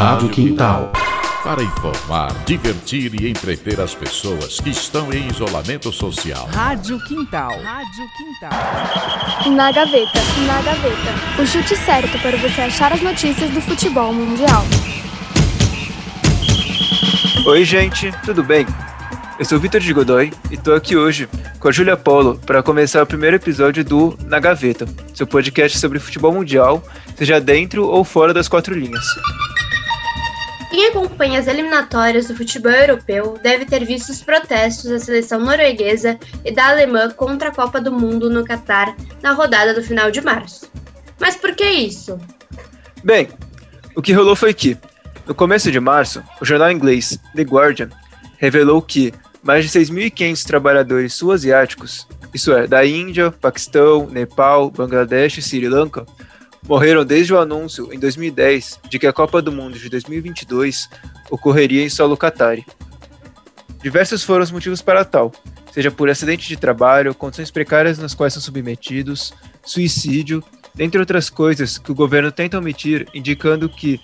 Rádio Quintal. Para informar, divertir e entreter as pessoas que estão em isolamento social. Rádio Quintal. Rádio Quintal. Na gaveta, na gaveta. O chute certo para você achar as notícias do futebol mundial. Oi, gente, tudo bem? Eu sou o Vitor de Godoy e tô aqui hoje com a Júlia Polo para começar o primeiro episódio do Na Gaveta, seu podcast sobre futebol mundial, seja dentro ou fora das quatro linhas. Quem acompanha as eliminatórias do futebol europeu deve ter visto os protestos da seleção norueguesa e da alemã contra a Copa do Mundo no Catar na rodada do final de março. Mas por que isso? Bem, o que rolou foi que, no começo de março, o jornal inglês The Guardian revelou que mais de 6.500 trabalhadores sul-asiáticos, isso é, da Índia, Paquistão, Nepal, Bangladesh e Sri Lanka, morreram desde o anúncio, em 2010, de que a Copa do Mundo de 2022 ocorreria em solo Qatari. Diversos foram os motivos para tal, seja por acidente de trabalho, condições precárias nas quais são submetidos, suicídio, dentre outras coisas que o governo tenta omitir, indicando que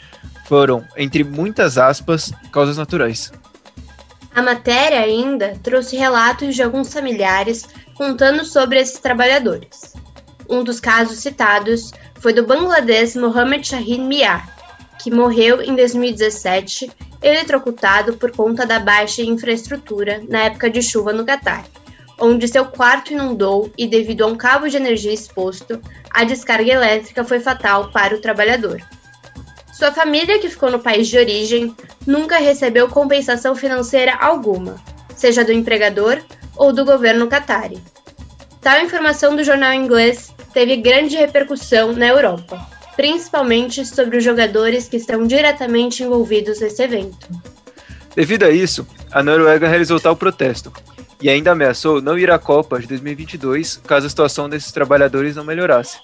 foram, entre muitas aspas, causas naturais. A matéria ainda trouxe relatos de alguns familiares contando sobre esses trabalhadores. Um dos casos citados foi do bangladês Mohamed Shaheen Mia, que morreu em 2017, eletrocutado por conta da baixa infraestrutura na época de chuva no Catar, onde seu quarto inundou e, devido a um cabo de energia exposto, a descarga elétrica foi fatal para o trabalhador. Sua família, que ficou no país de origem, nunca recebeu compensação financeira alguma, seja do empregador ou do governo catari. Tal informação do jornal inglês teve grande repercussão na Europa, principalmente sobre os jogadores que estão diretamente envolvidos nesse evento. Devido a isso, a Noruega realizou tal protesto e ainda ameaçou não ir à Copa de 2022 caso a situação desses trabalhadores não melhorasse.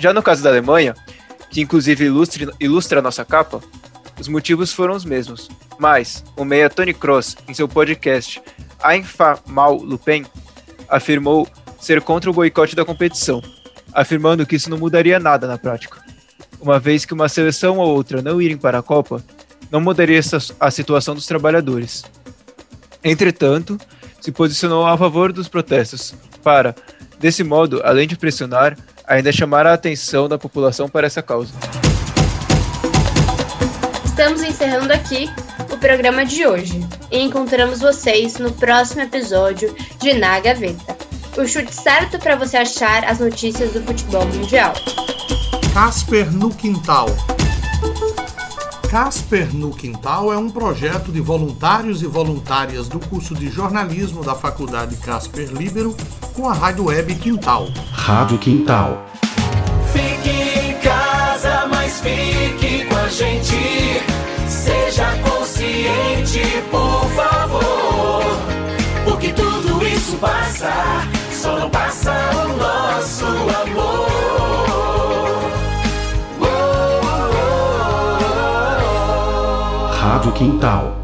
Já no caso da Alemanha, que inclusive ilustre, ilustra a nossa capa, os motivos foram os mesmos. Mas o meia Tony Cross, em seu podcast Mal Lupin, afirmou ser contra o boicote da competição, afirmando que isso não mudaria nada na prática. Uma vez que uma seleção ou outra não irem para a Copa, não mudaria a situação dos trabalhadores. Entretanto, se posicionou a favor dos protestos, para, desse modo, além de pressionar, ainda chamar a atenção da população para essa causa. Estamos encerrando aqui o programa de hoje e encontramos vocês no próximo episódio de Na Gaveta. O chute certo para você achar as notícias do futebol mundial. Casper no Quintal. Casper no Quintal é um projeto de voluntários e voluntárias do curso de jornalismo da Faculdade Casper Libero com a rádio web Quintal. Rádio Quintal. Rádio Quintal.